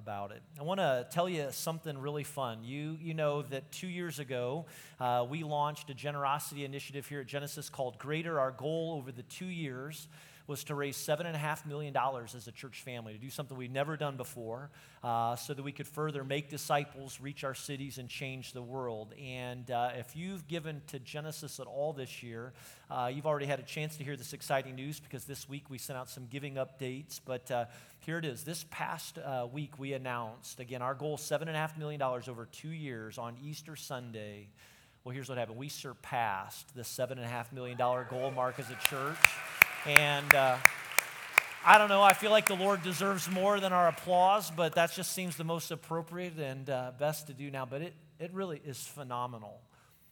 about it. I want to tell you something really fun. You, you know that two years ago, uh, we launched a generosity initiative here at Genesis called Greater. Our goal over the two years was to raise $7.5 million as a church family, to do something we'd never done before, uh, so that we could further make disciples, reach our cities, and change the world. And uh, if you've given to Genesis at all this year, uh, you've already had a chance to hear this exciting news because this week we sent out some giving updates. But uh, here it is. This past uh, week we announced, again, our goal $7.5 million over two years on Easter Sunday. Well, here's what happened. We surpassed the $7.5 million goal mark as a church. And uh, I don't know, I feel like the Lord deserves more than our applause, but that just seems the most appropriate and uh, best to do now. But it, it really is phenomenal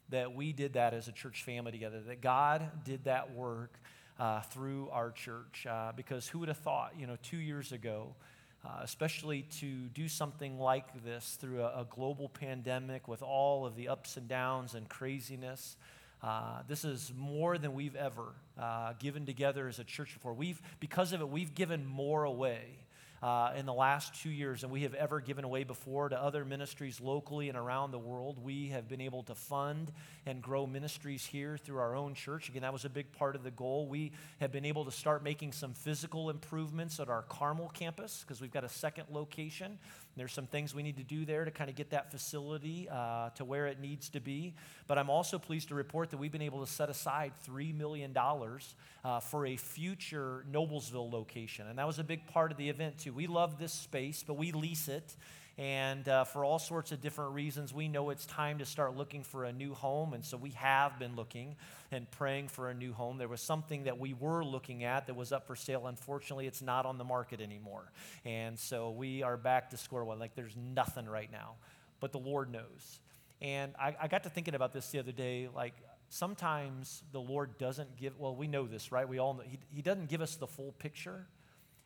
that we did that as a church family together, that God did that work uh, through our church. Uh, because who would have thought, you know, two years ago, uh, especially to do something like this through a, a, global pandemic with all of the ups and downs and craziness. Uh, this is more than we've ever uh, given together as a church before. We've, because of it, we've given more away uh, in the last two years than we have ever given away before to other ministries locally and around the world. We have been able to fund and grow ministries here through our own church. Again, that was a big part of the goal. We have been able to start making some physical improvements at our Carmel campus because we've got a second location. There's some things we need to do there to kind of get that facility uh, to where it needs to be. But I'm also pleased to report that we've been able to set aside $3 million uh, for a future Noblesville location. And that was a big part of the event, too. We love this space, but we lease it. And uh, for all sorts of different reasons, we know it's time to start looking for a new home. And so we have been looking and praying for a new home. There was something that we were looking at that was up for sale. Unfortunately, it's not on the market anymore. And so we are back to square one. Like there's nothing right now. But the Lord knows. And I, I got to thinking about this the other day. Like, sometimes the Lord doesn't give, well, we know this, right? We all know. He, he doesn't give us the full picture.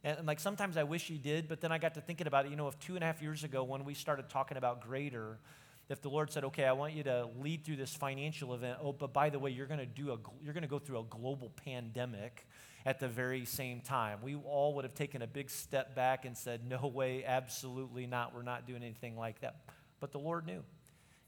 And, and, like sometimes I wish he did, but then I got to thinking about it. You know, if two and a half years ago when we started talking about greater, if the Lord said, "Okay, I want you to lead through this financial event," oh, but by the way, you're going to do a you're going to go through a global pandemic at the very same time, we all would have taken a big step back and said, "No way, absolutely not. We're not doing anything like that." But the Lord knew.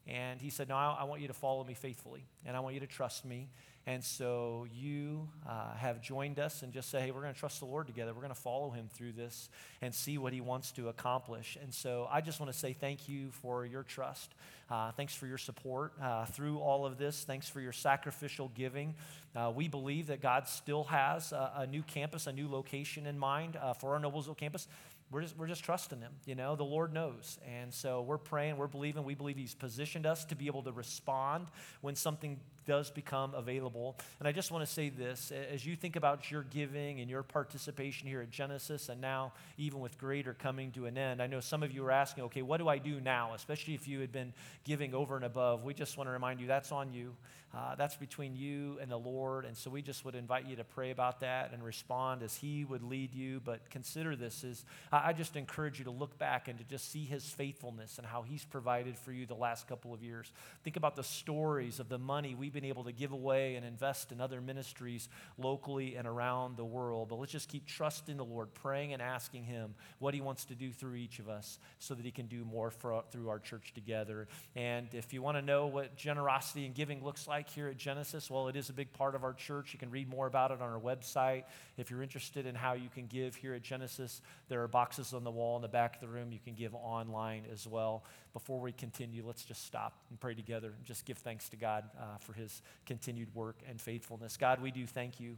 And he said, No, I, I want you to follow me faithfully, and I want you to trust me. And so you uh, have joined us and just say, hey, we're going to trust the Lord together. We're going to follow him through this and see what he wants to accomplish. And so I just want to say thank you for your trust. Uh, thanks for your support uh, through all of this. Thanks for your sacrificial giving. Uh, we believe that God still has a, a, new campus, a new location in mind uh, for our Noblesville campus we're just, we're just trusting him. You know, the Lord knows. And so we're praying, we're believing, we believe he's positioned us to be able to respond when something does become available. And I just want to say this as you think about your giving and your participation here at Genesis, and now even with Greater coming to an end, I know some of you are asking, okay, what do I do now? Especially if you had been giving over and above. We just want to remind you that's on you. Uh, that's between you and the Lord. And so we just would invite you to pray about that and respond as He would lead you. But consider this is I just encourage you to look back and to just see His faithfulness and how He's provided for you the last couple of years. Think about the stories of the money we've been able to give away and invest in other ministries locally and around the world. But let's just keep trusting the Lord, praying and asking Him what He wants to do through each of us so that He can do more for, through our church together. And if you want to know what generosity and giving looks like, like here at Genesis? Well, it is a big part of our church. You can read more about it on our website. If you're interested in how you can give here at Genesis, there are boxes on the wall in the back of the room. You can give online as well. Before we continue, let's just stop and pray together and just give thanks to God uh, for his continued work and faithfulness. God, we do thank you.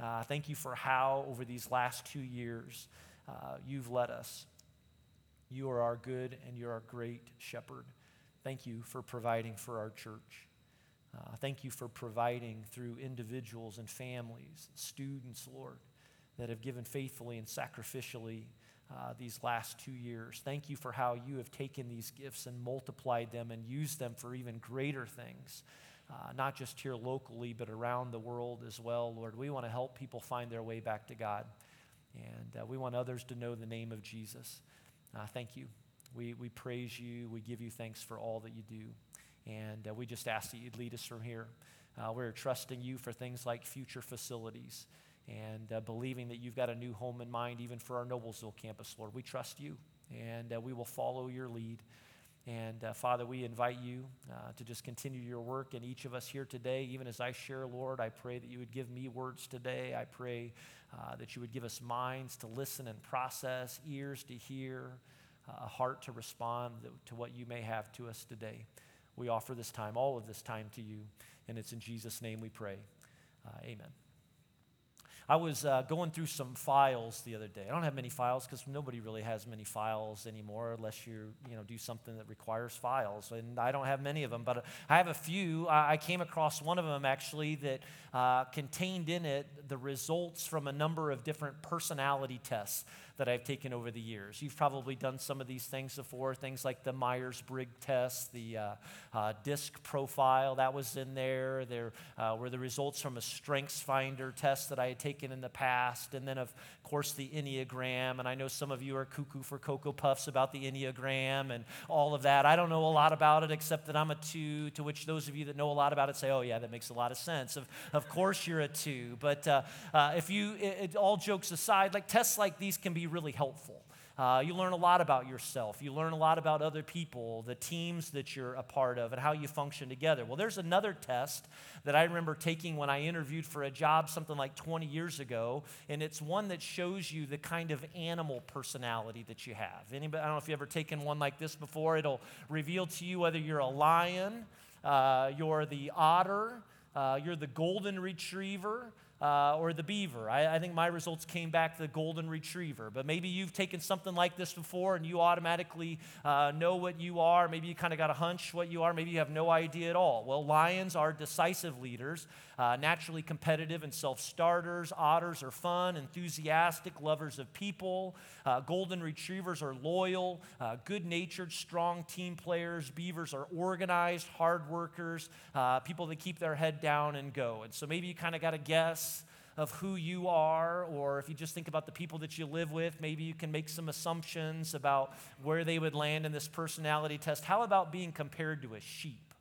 Uh, thank you for how, over these last two years, uh, you've led us. You are our good and you're our great shepherd. Thank you for providing for our church. Uh, thank you for providing through individuals and families, students, Lord, that have given faithfully and sacrificially uh, these last two years. Thank you for how you have taken these gifts and multiplied them and used them for even greater things, uh, not just here locally, but around the world as well, Lord. We want to help people find their way back to God, and uh, we want others to know the name of Jesus. Uh, thank you. We, we praise you. We give you thanks for all that you do. And uh, we just ask that you'd lead us from here. Uh, we're trusting you for things like future facilities and uh, believing that you've got a new home in mind, even for our Noblesville campus, Lord. We trust you. and uh, we will follow your lead. And uh, Father, we invite you uh, to just continue your work in each of us here today. Even as I share, Lord, I pray that you would give me words today. I pray uh, that you would give us minds to listen and process, ears to hear, uh, a heart to respond to what you may have to us today. We offer this time, all of this time to you, and it's in Jesus' name we pray. Amen. I was uh, going through some files the other day. I don't have many files because nobody really has many files anymore unless you you know do something that requires files. And I don't have many of them, but I have a few. I came across one of them actually that uh, contained in it the results from a number of different personality tests that I've taken over the years. You've probably done some of these things before, things like the Myers Briggs test, the uh, uh, DISC profile, that was in there. There uh, were the results from a Strengths Finder test that I had taken in the past, and then, of course, the Enneagram. And I know some of you are cuckoo for Cocoa Puffs about the Enneagram and all of that. I don't know a lot about it except that I'm a two, to which those of you that know a lot about it say, oh, yeah, that makes a lot of sense. Of, of course, you're a two. But uh, uh, if you, it, it, all jokes aside, like tests like these can be be really helpful. Uh, you learn a lot about yourself. You learn a lot about other people, the teams that you're a part of, and how you function together. Well, there's another test that I remember taking when I interviewed for a job something like 20 years ago, and it's one that shows you the kind of animal personality that you have. Anybody, I don't know if you've ever taken one like this before. It'll reveal to you whether you're a lion, uh, you're the otter, uh, you're the golden retriever, uh, or the beaver. I, I, think my results came back the golden retriever. But maybe you've taken something like this before and you automatically uh, know what you are. Maybe you kind of got a hunch what you are. Maybe you have no idea at all. Well, lions are decisive leaders, uh, naturally competitive and self starters. Otters are fun, enthusiastic, lovers of people. Uh, golden retrievers are loyal, uh, good natured, strong team players. Beavers are organized, hard workers, uh, people that keep their head down and go. And so maybe you kind of got to guess of who you are, or if you just think about the people that you live with, maybe you can make some assumptions about where they would land in this personality test. How about being compared to a sheep?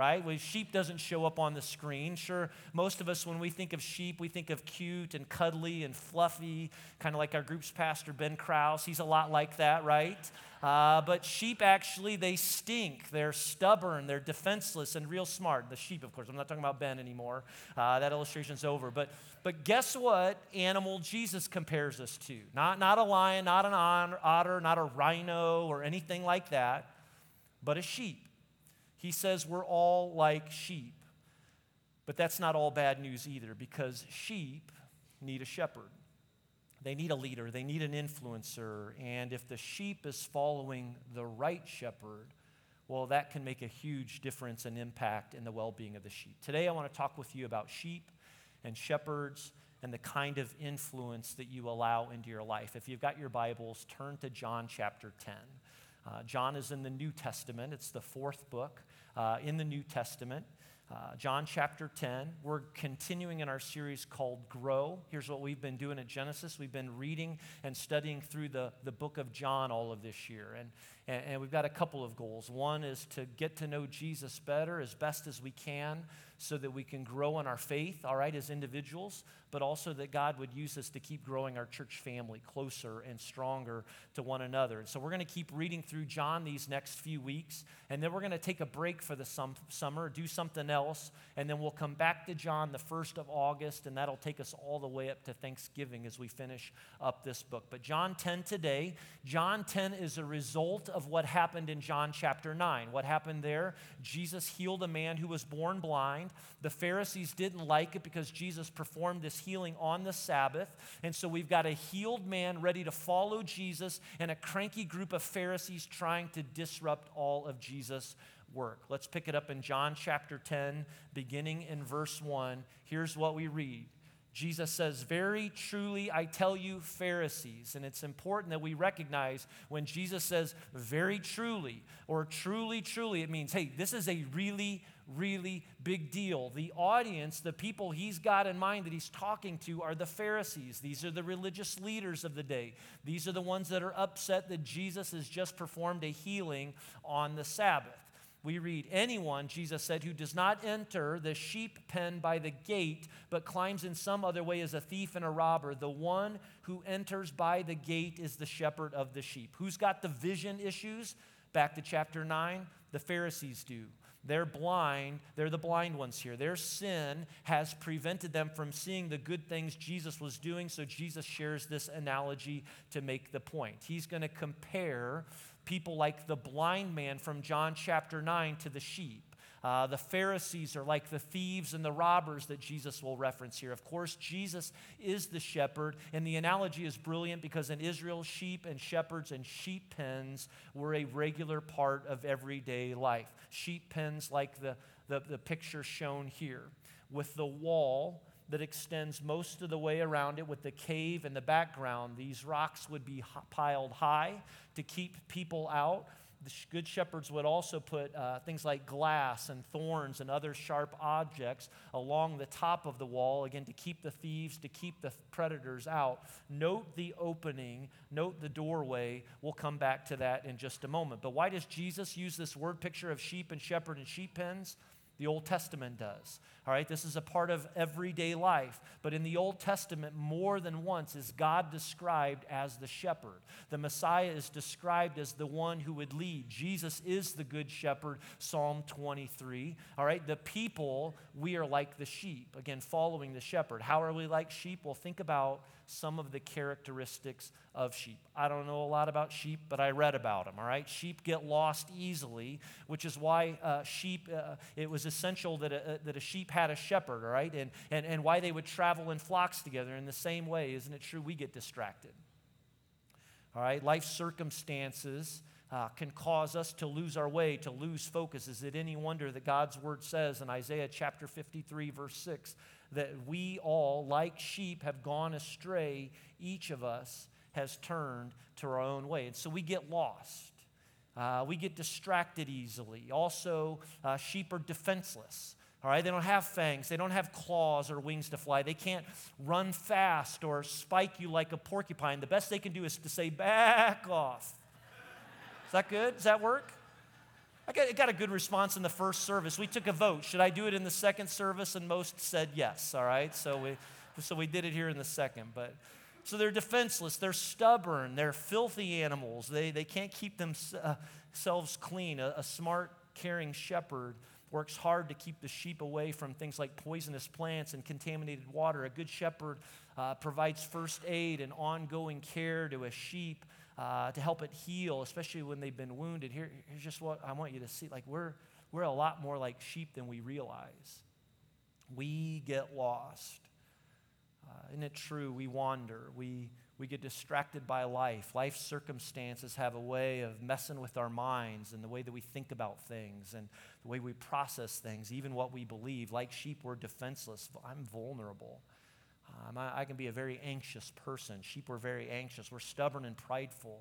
Right? Well, sheep doesn't show up on the screen. Sure, most of us, when we think of sheep, we think of cute and cuddly and fluffy, kind of like our group's pastor, Ben Krause. He's a lot like that, right? Uh, but sheep actually, they stink. They're stubborn. They're defenseless and real smart. The sheep, of course. I'm not talking about Ben anymore. Uh, that illustration's over. But, but guess what animal Jesus compares us to? Not, not a lion, not an otter, not a rhino or anything like that, but a sheep. He says we're all like sheep. But that's not all bad news either because sheep need a shepherd. They need a leader, they need an influencer. And if the sheep is following the right shepherd, well, that can make a huge difference and impact in the well being of the sheep. Today, I want to talk with you about sheep and shepherds and the kind of influence that you allow into your life. If you've got your Bibles, turn to John chapter 10. Uh, John is in the New Testament, it's the fourth book uh, in the New Testament. Uh, John chapter 10. We're continuing in our series called Grow. Here's what we've been doing at Genesis. We've been reading and studying through the, the book of John all of this year. And, and, and we've got a couple of goals. One is to get to know Jesus better as best as we can so that we can grow in our faith, all right, as individuals, but also that God would use us to keep growing our church family closer and stronger to one another. And so we're going to keep reading through John these next few weeks, and then we're going to take a break for the sum- summer, do something else, and then we'll come back to John the 1st of August, and that'll take us all the way up to Thanksgiving as we finish up this book. But John 10 today, John 10 is a result of what happened in John chapter 9. What happened there? Jesus healed a man who was born blind. The Pharisees didn't like it because Jesus performed this healing on the Sabbath. And so we've got a healed man ready to follow Jesus and a cranky group of Pharisees trying to disrupt all of Jesus' work. Let's pick it up in John chapter 10, beginning in verse 1. Here's what we read. Jesus says, Very truly, I tell you, Pharisees. And it's important that we recognize when Jesus says, Very truly, or truly, truly, it means, hey, this is a really, really big deal. The audience, the people he's got in mind that he's talking to, are the Pharisees. These are the religious leaders of the day. These are the ones that are upset that Jesus has just performed a healing on the Sabbath. We read, Anyone, Jesus said, who does not enter the sheep pen by the gate, but climbs in some other way is a thief and a robber. The one who enters by the gate is the shepherd of the sheep. Who's got the vision issues? Back to chapter 9, the Pharisees do. They're blind. They're the blind ones here. Their sin has prevented them from seeing the good things Jesus was doing. So Jesus shares this analogy to make the point. He's going to compare people like the blind man from John chapter 9 to the sheep. Uh, the Pharisees are like the thieves and the robbers that Jesus will reference here. Of course, Jesus is the shepherd, and the analogy is brilliant because in Israel, sheep and shepherds and sheep pens were a regular part of everyday life. Sheep pens, like the, the, the picture shown here, with the wall that extends most of the way around it with the cave in the background. These rocks would be piled high to keep people out the good shepherds would also put uh, things like glass and thorns and other sharp objects along the top of the wall, again, to keep the thieves, to keep the predators out. Note the opening, note the doorway. We'll come back to that in just a moment. But why does Jesus use this word picture of sheep and shepherd and sheep pens? The Old Testament does. All right, this is a part of everyday life. But in the Old Testament, more than once is God described as the shepherd. The Messiah is described as the one who would lead. Jesus is the good shepherd, Psalm 23. All right, the people, we are like the sheep, again, following the shepherd. How are we like sheep? Well, think about some of the characteristics of sheep. I don't know a lot about sheep, but I read about them, all right? Sheep get lost easily, which is why uh, sheep, uh, it was essential that a, that a sheep had a shepherd, all right? And, and, and why they would travel in flocks together in the same way. Isn't it true? We get distracted. All right? Life circumstances. Uh, can cause us to lose our way, to lose focus. Is it any wonder that God's word says in Isaiah chapter 53, verse 6, that we all, like sheep, have gone astray. Each of us has turned to our own way. And so we get lost. Uh, we get distracted easily. Also, uh, sheep are defenseless. All right, they don't have fangs, they don't have claws or wings to fly. They can't run fast or spike you like a porcupine. The best they can do is to say, back off. Is that good? Does that work? I got, got, a good response in the first service. We took a vote. Should I do it in the second service? And most said yes, all right? So we, so we did it here in the second. But so they're defenseless, they're stubborn, they're filthy animals. They, they can't keep themselves clean. A, a smart, caring shepherd works hard to keep the sheep away from things like poisonous plants and contaminated water. A good shepherd uh, provides first aid and ongoing care to a sheep uh, to help it heal, especially when they've been wounded. Here, here's just what I want you to see. Like, we're, we're a lot more like sheep than we realize. We get lost. Uh, isn't it true? We wander. We, we get distracted by life. Life circumstances have a way of messing with our minds and the way that we think about things and the way we process things, even what we believe. Like sheep, we're defenseless. I'm vulnerable. Um, I, I, can be a very anxious person. Sheep are very anxious. We're stubborn and prideful.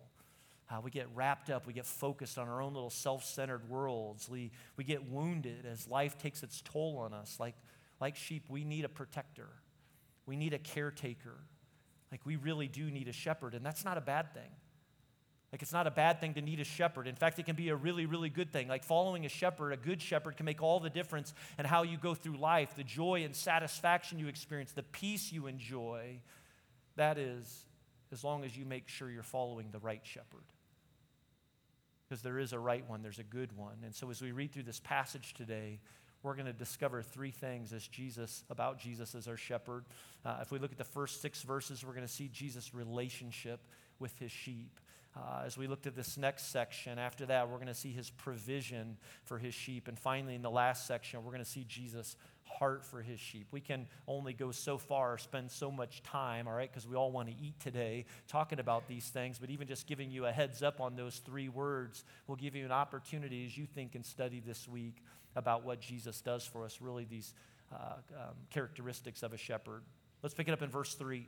Uh, we get wrapped up. We get focused on our own little self centered worlds. We, we get wounded as life takes its toll on us. Like, like sheep, we need a protector, we need a caretaker. Like, we really do need a shepherd, and that's not a bad thing. Like, it's not a bad thing to need a shepherd. In fact, it can be a really, really good thing. Like, following a shepherd, a good shepherd, can make all the difference in how you go through life, the joy and satisfaction you experience, the peace you enjoy. That is, as long as you make sure you're following the right shepherd. Because there is a right one, there's a good one. And so, as we read through this passage today, we're going to discover three things as Jesus about Jesus as our shepherd. Uh, if we look at the first six verses, we're going to see Jesus' relationship with his sheep. Uh, as we looked at this next section, after that, we're going to see his provision for his sheep. And finally, in the last section, we're going to see Jesus' heart for his sheep. We can only go so far, spend so much time, all right, because we all want to eat today, talking about these things. But even just giving you a heads up on those three words will give you an opportunity as you think and study this week about what Jesus does for us, really, these uh, um, characteristics of a shepherd. Let's pick it up in verse 3.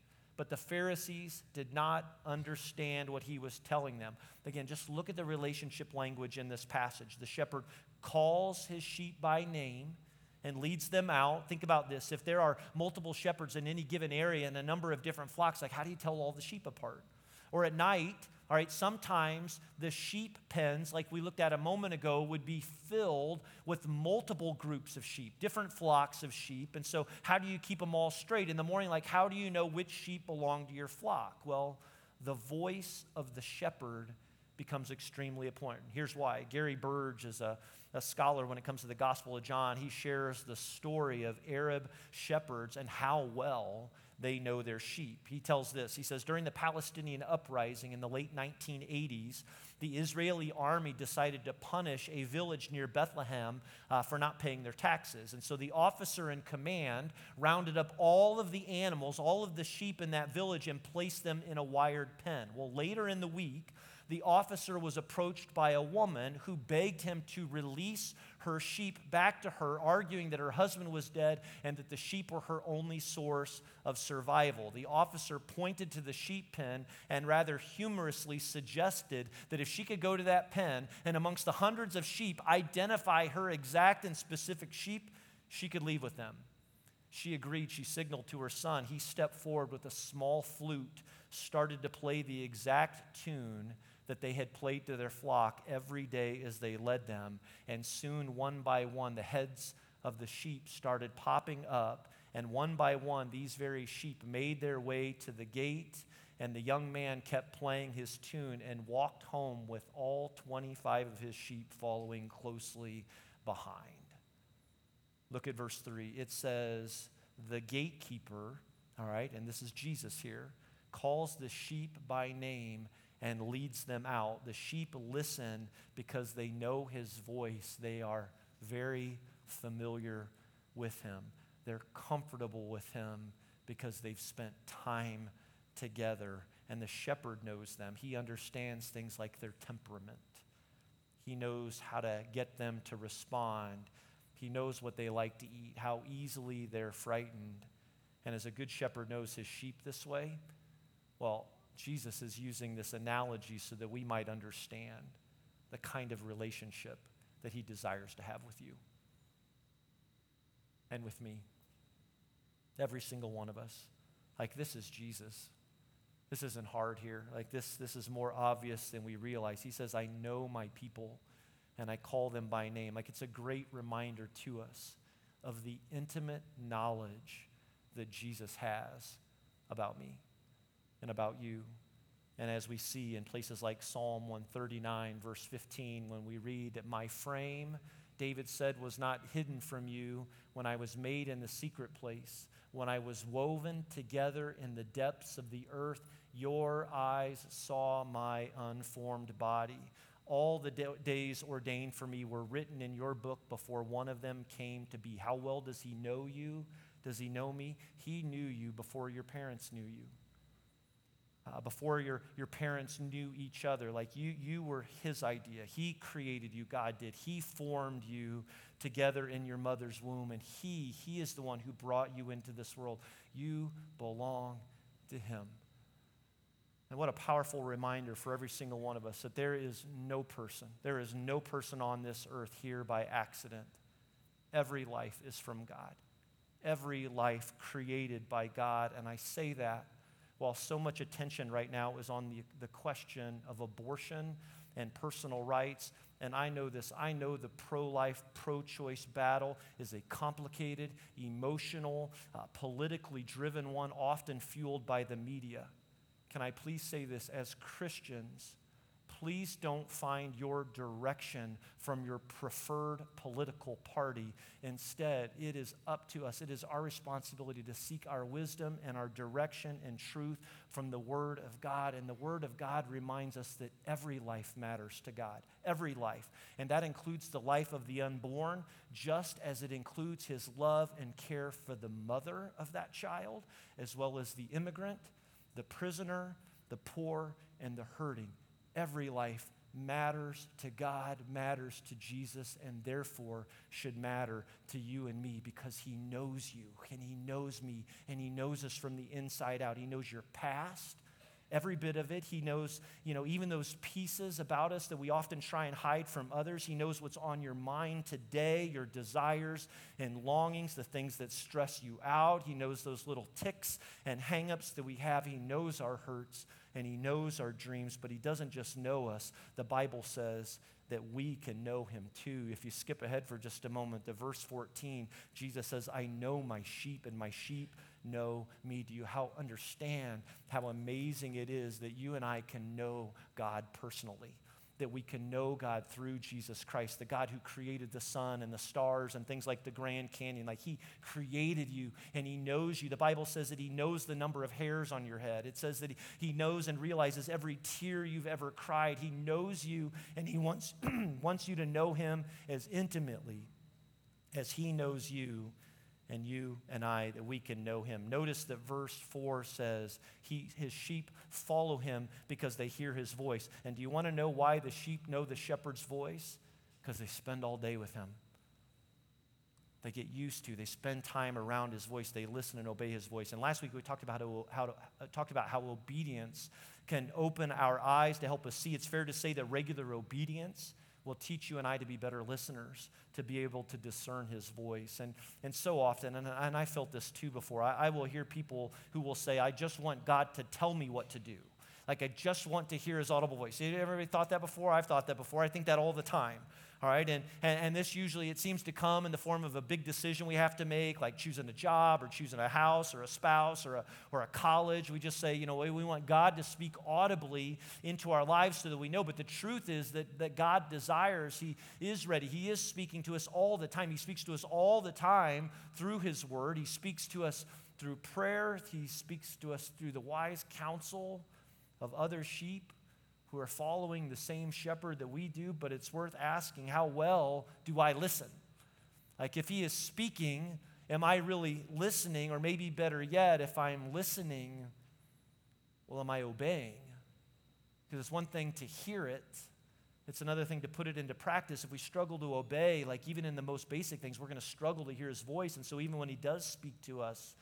but the Pharisees did not understand what he was telling them. Again, just look at the relationship language in this passage. The shepherd calls his sheep by name and leads them out. Think about this. If there are multiple shepherds in any given area and a number of different flocks, like how do you tell all the sheep apart? Or at night, all right, sometimes the sheep pens, like we looked at a moment ago, would be filled with multiple groups of sheep, different flocks of sheep. And so, how do you keep them all straight? In the morning, like, how do you know which sheep belong to your flock? Well, the voice of the shepherd becomes extremely important. Here's why. Gary Burge is a, a scholar when it comes to the Gospel of John. He shares the story of Arab shepherds and how well they know their sheep. He tells this He says, During the Palestinian uprising in the late 1980s, the Israeli army decided to punish a village near Bethlehem uh, for not paying their taxes. And so the officer in command rounded up all of the animals, all of the sheep in that village, and placed them in a wired pen. Well, later in the week, the officer was approached by a woman who begged him to release her sheep back to her, arguing that her husband was dead and that the sheep were her only source of survival. The officer pointed to the sheep pen and rather humorously suggested that if she could go to that pen and amongst the hundreds of sheep identify her exact and specific sheep, she could leave with them. She agreed. She signaled to her son. He stepped forward with a small flute, started to play the exact tune that they had played to their flock every day as they led them. And soon, one by one, the heads of the sheep started popping up. And one by one, these very sheep made their way to the gate. And the young man kept playing his tune and walked home with all 25 of his sheep following closely behind. Look at verse 3. It says, The gatekeeper, all right, and this is Jesus here, calls the sheep by name and leads them out. The sheep listen because they know his voice. They are very familiar with him. They're comfortable with him because they've spent time together. And the shepherd knows them. He understands things like their temperament. He knows how to get them to respond. He knows what they like to eat, how easily they're frightened. And as a good shepherd knows his sheep this way, well, Jesus is using this analogy so that we might understand the kind of relationship that he desires to have with you and with me. Every single one of us. Like, this is Jesus. This isn't hard here. Like, this, this is more obvious than we realize. He says, I know my people and I call them by name. Like, it's a great reminder to us of the intimate knowledge that Jesus has about me and about you. And as we see in places like Psalm 139, verse 15, when we read that my frame, David said, was not hidden from you when I was made in the secret place, when I was woven together in the depths of the earth, your eyes saw my unformed body. All the days ordained for me were written in your book before one of them came to be. How well does he know you? Does he know me? He knew you before your parents knew you uh, before your, your parents knew each other. Like you, you were his idea. He created you, God did. He formed you together in your mother's womb, and he, he is the one who brought you into this world. You belong to him. And what a powerful reminder for every single one of us that there is no person, there is no person on this earth here by accident. Every life is from God. Every life created by God. And I say that while so much attention right now is on the, the question of abortion and personal rights, and I know this, I know the pro life, pro choice battle is a complicated, emotional, uh, politically driven one, often fueled by the media. Can I please say this? As Christians, please don't find your direction from your preferred political party. Instead, it is up to us. It is our responsibility to seek our wisdom and our direction and truth from the Word of God. And the Word of God reminds us that every life matters to God, every life. And that includes the life of the unborn, just as it includes His love and care for the mother of that child, as well as the immigrant, the prisoner, the poor, and the hurting. Every life matters to God, matters to Jesus, and therefore should matter to you and me because He knows you and He knows me and He knows us from the inside out. He knows your past, every bit of it. He knows, you know, even those pieces about us that we often try and hide from others. He knows what's on your mind today, your desires and longings, the things that stress you out. He knows those little ticks and hangups that we have. He knows our hurts and He knows our dreams, but He doesn't just know us. The Bible says that we can know Him too. If you skip ahead for just a moment to verse 14, Jesus says, I know my sheep, and my sheep know me. Do you how understand how amazing it is that you and I can know God personally? that we can know God through Jesus Christ, the God who created the sun and the stars and things like the Grand Canyon. Like He created you and He knows you. The Bible says that He knows the number of hairs on your head. It says that He knows and realizes every tear you've ever cried. He knows you and He wants, wants you to know Him as intimately as He knows you and you and I that we can know him. Notice that verse 4 says, he, His sheep follow him because they hear his voice. And do you want to know why the sheep know the shepherd's voice? Because they spend all day with him. They get used to, they spend time around his voice, they listen and obey his voice. And last week we talked about how, how uh, talked about how obedience can open our eyes to help us see. It's fair to say that regular obedience will teach you and I to be better listeners, to be able to discern his voice. And, and so often, and, and I felt this too before, I, I will hear people who will say, I just want God to tell me what to do. Like, I just want to hear his audible voice. Have you ever thought that before? I've thought that before. I think that all the time all right? And, and, and, this usually, it seems to come in the form of a big decision we have to make, like choosing a job or choosing a house or a spouse or a, or a college. We just say, you know, we want God to speak audibly into our lives so that we know. But the truth is that, that God desires, He is ready. He is speaking to us all the time. He speaks to us all the time through His Word. He speaks to us through prayer. He speaks to us through the wise counsel of other sheep who are following the same shepherd that we do, but it's worth asking how well do I listen? Like, if he is speaking, am I really listening? Or maybe better yet, if I'm listening, well, am I obeying? Because it's one thing to hear it, it's another thing to put it into practice. If we struggle to obey, like even in the most basic things, we're going to struggle to hear his voice. And so, even when he does speak to us,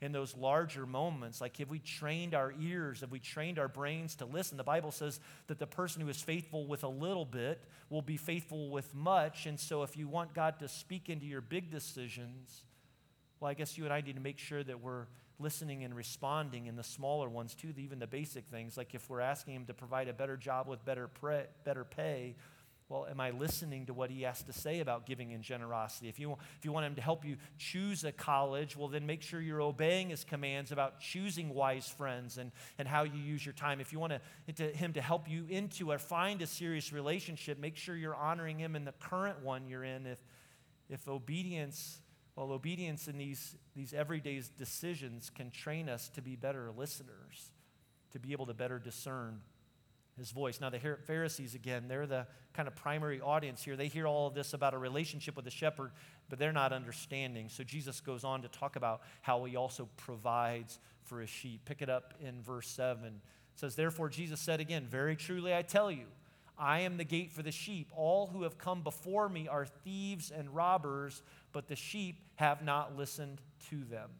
in those larger moments. Like, have we trained our ears? Have we trained our brains to listen? The Bible says that the person who is faithful with a little bit will be faithful with much. And so, if you want God to speak into your big decisions, well, I guess you and I need to make sure that we're listening and responding in the smaller ones too, even the basic things. Like if we're asking Him to provide a better job with better, pre- better pay, well, am I listening to what he has to say about giving and generosity? If you, if you want him to help you choose a college, well, then make sure you're obeying his commands about choosing wise friends and, and how you use your time. If you want to, to, him to help you into or find a serious relationship, make sure you're honoring him in the current one you're in. If, if obedience, well, obedience in these, these everyday decisions can train us to be better listeners, to be able to better discern his voice. Now, the Pharisees, again, they're the kind of primary audience here. They hear all of this about a relationship with the shepherd, but they're not understanding. So Jesus goes on to talk about how he also provides for his sheep. Pick it up in verse 7. It says, Therefore, Jesus said again, Very truly I tell you, I am the gate for the sheep. All who have come before me are thieves and robbers, but the sheep have not listened to them.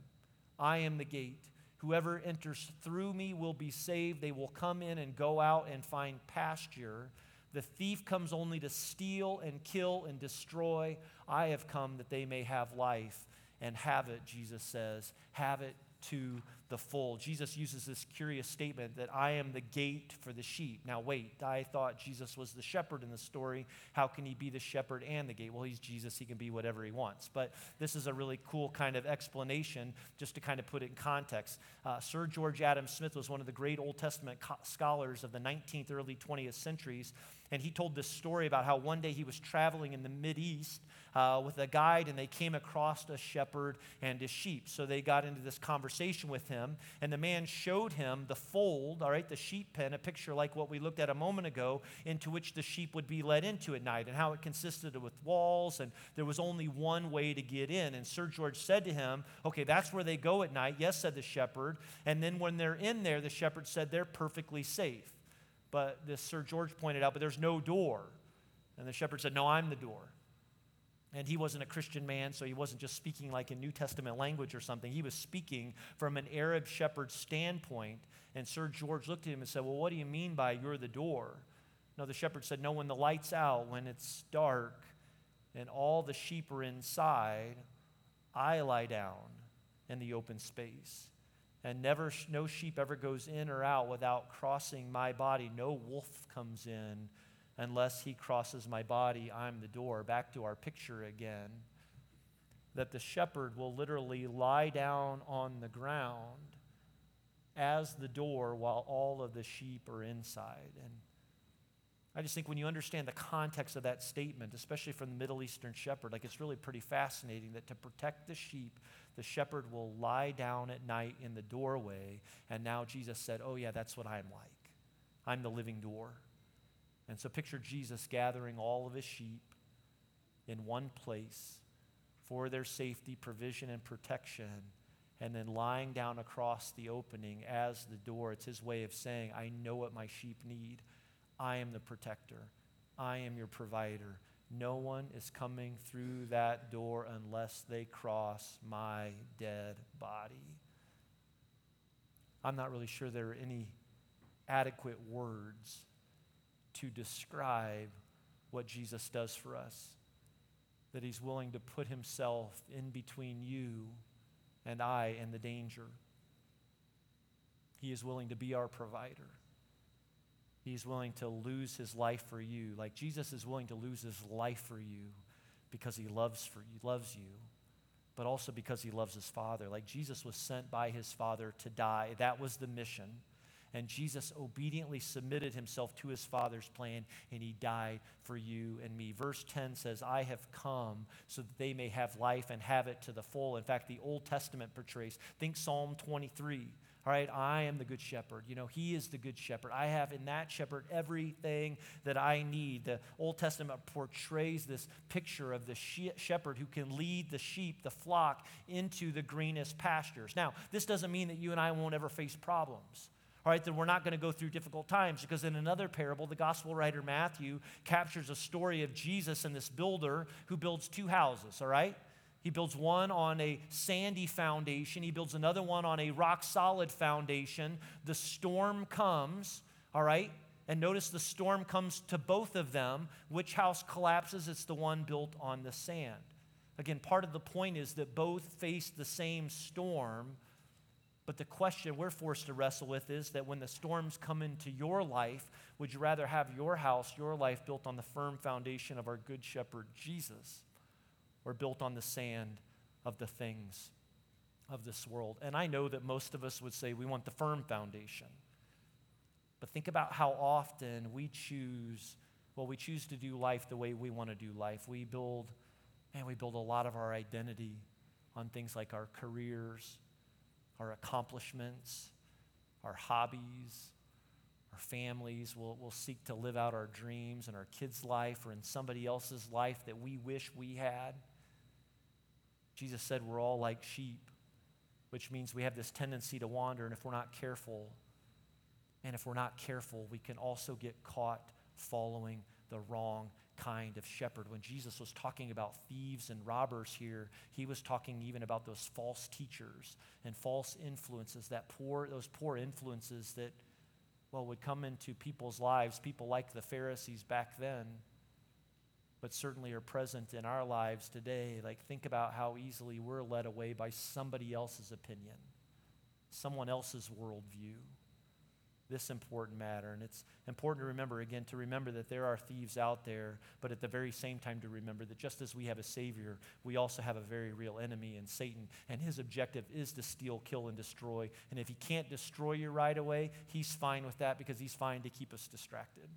I am the gate. Whoever enters through me will be saved. They will come in and go out and find pasture. The thief comes only to steal and kill and destroy. I have come that they may have life and have it, Jesus says. Have it to the full. Jesus uses this curious statement that I am the gate for the sheep. Now, wait, I thought Jesus was the shepherd in the story. How can he be the shepherd and the gate? Well, he's Jesus, he can be whatever he wants. But this is a really cool kind of explanation just to kind of put it in context. Uh, Sir George Adam Smith was one of the great Old Testament co- scholars of the 19th, early 20th centuries. And he told this story about how one day he was traveling in the Mid East uh, with a guide and they came across a shepherd and his sheep. So they got into this conversation with him, and the man showed him the fold, all right, the sheep pen, a picture like what we looked at a moment ago, into which the sheep would be let into at night, and how it consisted with walls, and there was only one way to get in. And Sir George said to him, Okay, that's where they go at night. Yes, said the shepherd. And then when they're in there, the shepherd said, They're perfectly safe. But this Sir George pointed out, but there's no door. And the shepherd said, No, I'm the door. And he wasn't a Christian man, so he wasn't just speaking like in New Testament language or something. He was speaking from an Arab shepherd's standpoint. And Sir George looked at him and said, Well, what do you mean by you're the door? No, the shepherd said, No, when the light's out, when it's dark, and all the sheep are inside, I lie down in the open space. And never, no sheep ever goes in or out without crossing my body. No wolf comes in unless he crosses my body, I'm the door. Back to our picture again. That the shepherd will literally lie down on the ground as the door while all of the sheep are inside. And I just think when you understand the context of that statement, especially from the Middle Eastern shepherd, like it's really pretty fascinating that to protect the sheep, the shepherd will lie down at night in the doorway. And now Jesus said, Oh, yeah, that's what I'm like. I'm the living door. And so picture Jesus gathering all of his sheep in one place for their safety, provision, and protection, and then lying down across the opening as the door. It's his way of saying, I know what my sheep need. I am the protector, I am your provider. No one is coming through that door unless they cross my dead body. I'm not really sure there are any adequate words to describe what Jesus does for us. That he's willing to put himself in between you and I and the danger. He is willing to be our provider. He's willing to lose his life for you. Like Jesus is willing to lose his life for you because he loves for you, loves you, but also because he loves his Father. Like Jesus was sent by his Father to die. That was the mission. And Jesus obediently submitted himself to his Father's plan, and he died for you and me. Verse 10 says, I have come so that they may have life and have it to the full. In fact, the Old Testament portrays, think Psalm 23. All right, I am the good shepherd. You know, he is the good shepherd. I have in that shepherd everything that I need. The Old Testament portrays this picture of the shepherd who can lead the sheep, the flock, into the greenest pastures. Now, this doesn't mean that you and I won't ever face problems all right, then we're not going to go through difficult times because in another parable, the gospel writer Matthew captures a story of Jesus and this builder who builds two houses, all right? He builds one on a sandy foundation, he builds another one on a rock solid foundation. The storm comes, all right? And notice the storm comes to both of them. Which house collapses? It's the one built on the sand. Again, part of the point is that both face the same storm, but the question we're forced to wrestle with is that when the storms come into your life, would you rather have your house, your life built on the firm foundation of our good shepherd Jesus, or built on the sand of the things of this world? And I know that most of us would say we want the firm foundation. But think about how often we choose, well, we choose to do life the way we want to do life. We build, man, we build a lot of our identity on things like our careers our accomplishments, our hobbies, our families. We'll, we'll seek to live out our dreams in our kids' life or in somebody else's life that we wish we had. Jesus said we're all like sheep, which means we have this tendency to wander, and if we're not careful, and if we're not careful, we can also get caught following the wrong kind of shepherd. When Jesus was talking about thieves and robbers here, he was talking even about those false teachers and false influences, that poor, those poor influences that, well, would come into people's lives, people like the Pharisees back then, but certainly are present in our lives today. Like, think about how easily we're led away by somebody else's opinion, someone else's worldview this important matter. And it's important to remember, again, to remember that there are thieves out there, but at the very same time to remember that just as we have a Savior, we also have a very real enemy in Satan. And his objective is to steal, kill, and destroy. And if he can't destroy you right away, he's fine with that because he's fine to keep us distracted.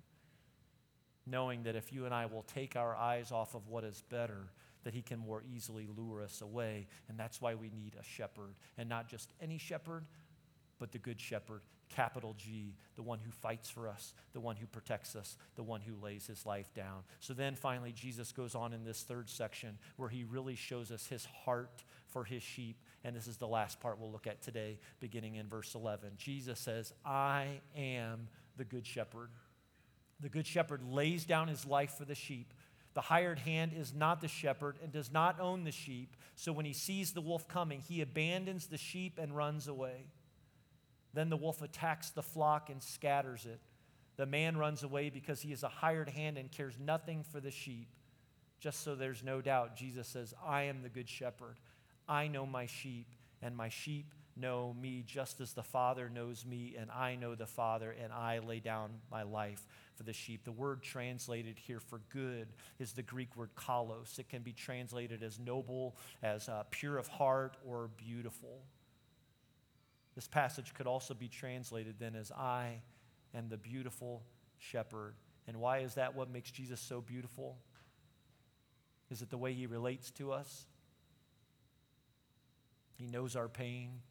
Knowing that if you and I will take our eyes off of what is better, that he can more easily lure us away. And that's why we need a shepherd. And not just any shepherd, but the good shepherd capital G, the one who fights for us, the one who protects us, the one who lays his life down. So then finally, Jesus goes on in this third section where he really shows us his heart for his sheep. And this is the last part we'll look at today, beginning in verse 11. Jesus says, I am the good shepherd. The good shepherd lays down his life for the sheep. The hired hand is not the shepherd and does not own the sheep. So when he sees the wolf coming, he abandons the sheep and runs away. Then the wolf attacks the flock and scatters it. The man runs away because he is a hired hand and cares nothing for the sheep. Just so there's no doubt, Jesus says, I am the good shepherd. I know my sheep, and my sheep know me just as the Father knows me, and I know the Father, and I lay down my life for the sheep. The word translated here for good is the Greek word kalos. It can be translated as noble, as uh, pure of heart, or beautiful. This passage could also be translated then as I am the beautiful shepherd. And why is that what makes Jesus so beautiful? Is it the way he relates to us? He knows our pain.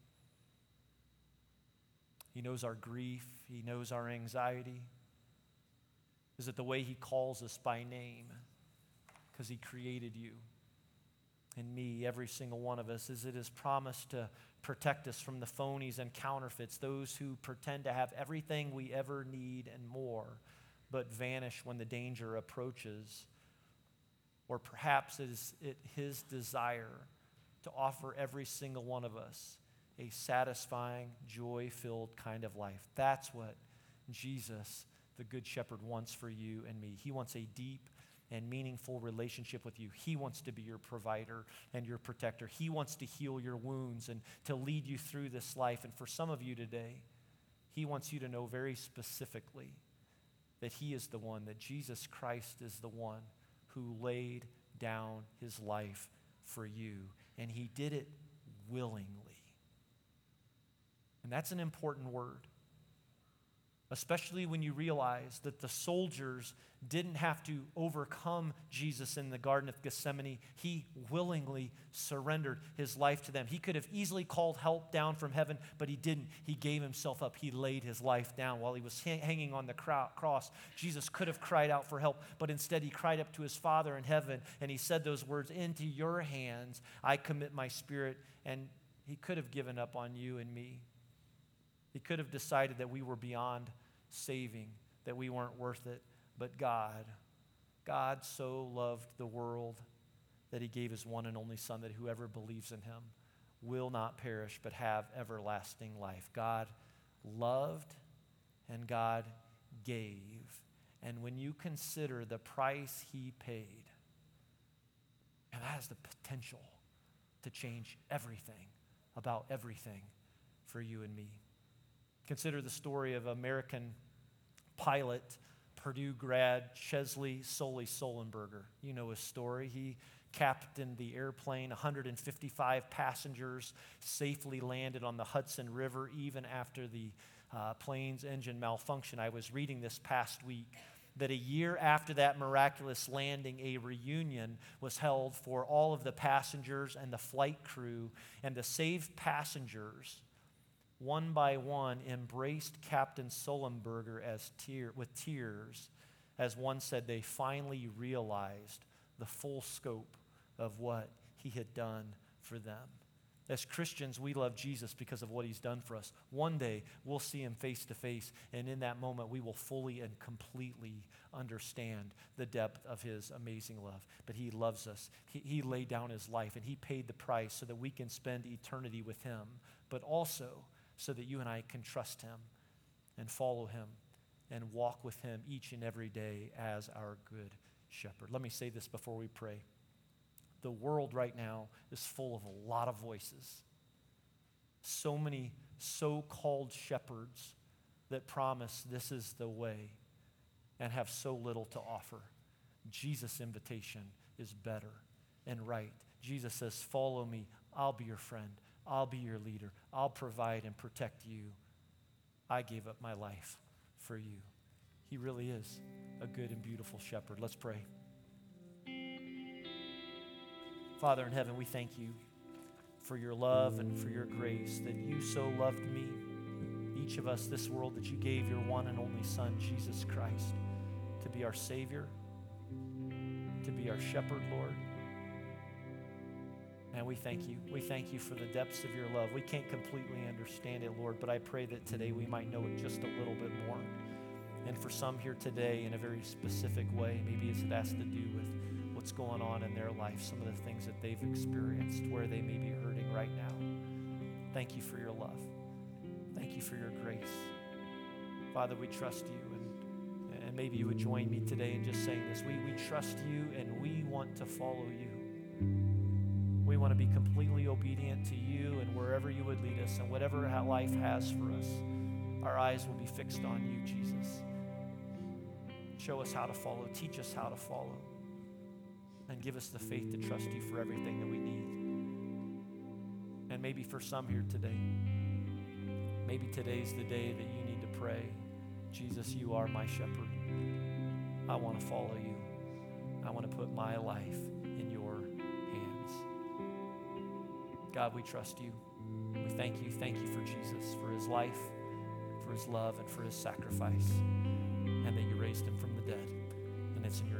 He knows our grief. He knows our anxiety. Is it the way he calls us by name? Because he created you and me, every single one of us. Is it his promise to protect us from the phonies and counterfeits, those who pretend to have everything we ever need and more, but vanish when the danger approaches? Or perhaps is it his desire to offer every single one of us a satisfying, joy filled kind of life. That's what Jesus, the Good Shepherd, wants for you and me. He wants a deep, and meaningful relationship with you. He wants to be your provider and your protector. He wants to heal your wounds and to lead you through this life. And for some of you today, He wants you to know very specifically that He is the one, that Jesus Christ is the one who laid down His life for you. And He did it willingly. And that's an important word especially when you realize that the soldiers didn't have to overcome Jesus in the Garden of Gethsemane. He willingly surrendered his life to them. He could have easily called help down from heaven, but he didn't. He gave himself up. He laid his life down while he was hanging on the cross. Jesus could have cried out for help, but instead he cried up to his Father in heaven and he said those words Into your hands I commit my spirit. And he could have given up on you and me. He could have decided that we were beyond saving, that we weren't worth it. But God, God so loved the world that he gave his one and only Son, that whoever believes in him will not perish but have everlasting life. God loved and God gave. And when you consider the price he paid, and that has the potential to change everything about everything for you and me. Consider the story of American pilot, Purdue grad Chesley Sully Sullenberger. You know his story. He captained the airplane, 155 passengers safely landed on the Hudson River even after the uh, plane's engine malfunction. I was reading this past week that a year after that miraculous landing, a reunion was held for all of the passengers and the flight crew, and the saved passengers one by one, embraced Captain Sullenberger as tear, with tears, as one said they finally realized the full scope of what he had done for them. As Christians, we love Jesus because of what he's done for us. One day, we'll see him face to face, and in that moment, we will fully and completely understand the depth of his amazing love. But he loves us. He, he laid down his life, and he paid the price so that we can spend eternity with him. But also, so that you and I can trust Him and follow Him and walk with Him each and every day as our good shepherd. Let me say this before we pray. The world right now is full of a lot of voices. So many so called shepherds that promise this is the way and have so little to offer. Jesus' invitation is better and right. Jesus says, Follow me, I'll be your friend. I'll be your leader. I'll provide and protect you. I gave up my life for you. He really is a good and beautiful shepherd. Let's pray. Father in heaven, we thank you for your love and for your grace, that you so loved me, each of us, this world, that you gave your one and only Son, Jesus Christ, to be our Savior, to be our shepherd, Lord. And we thank you. We thank you for the depths of your love. We can't completely understand it, Lord, but I pray that today we might know it just a little bit more. And for some here today, in a very specific way, maybe it has to do with what's going on in their life, some of the things that they've experienced, where they may be hurting right now. Thank you for your love. Thank you for your grace. Father, we trust you. And, and maybe you would join me today in just saying this. We, we trust you and we want to follow you. We want to be completely obedient to you and wherever you would lead us and whatever life has for us. Our eyes will be fixed on you, Jesus. Show us how to follow, teach us how to follow, and give us the faith to trust you for everything that we need. And maybe for some here today, maybe today's the day that you need to pray Jesus, you are my shepherd. I want to follow you. I want to put my life God, we trust you. We thank you. Thank you for Jesus, for his life, for his love, and for his sacrifice, and that you raised him from the dead. And it's in your.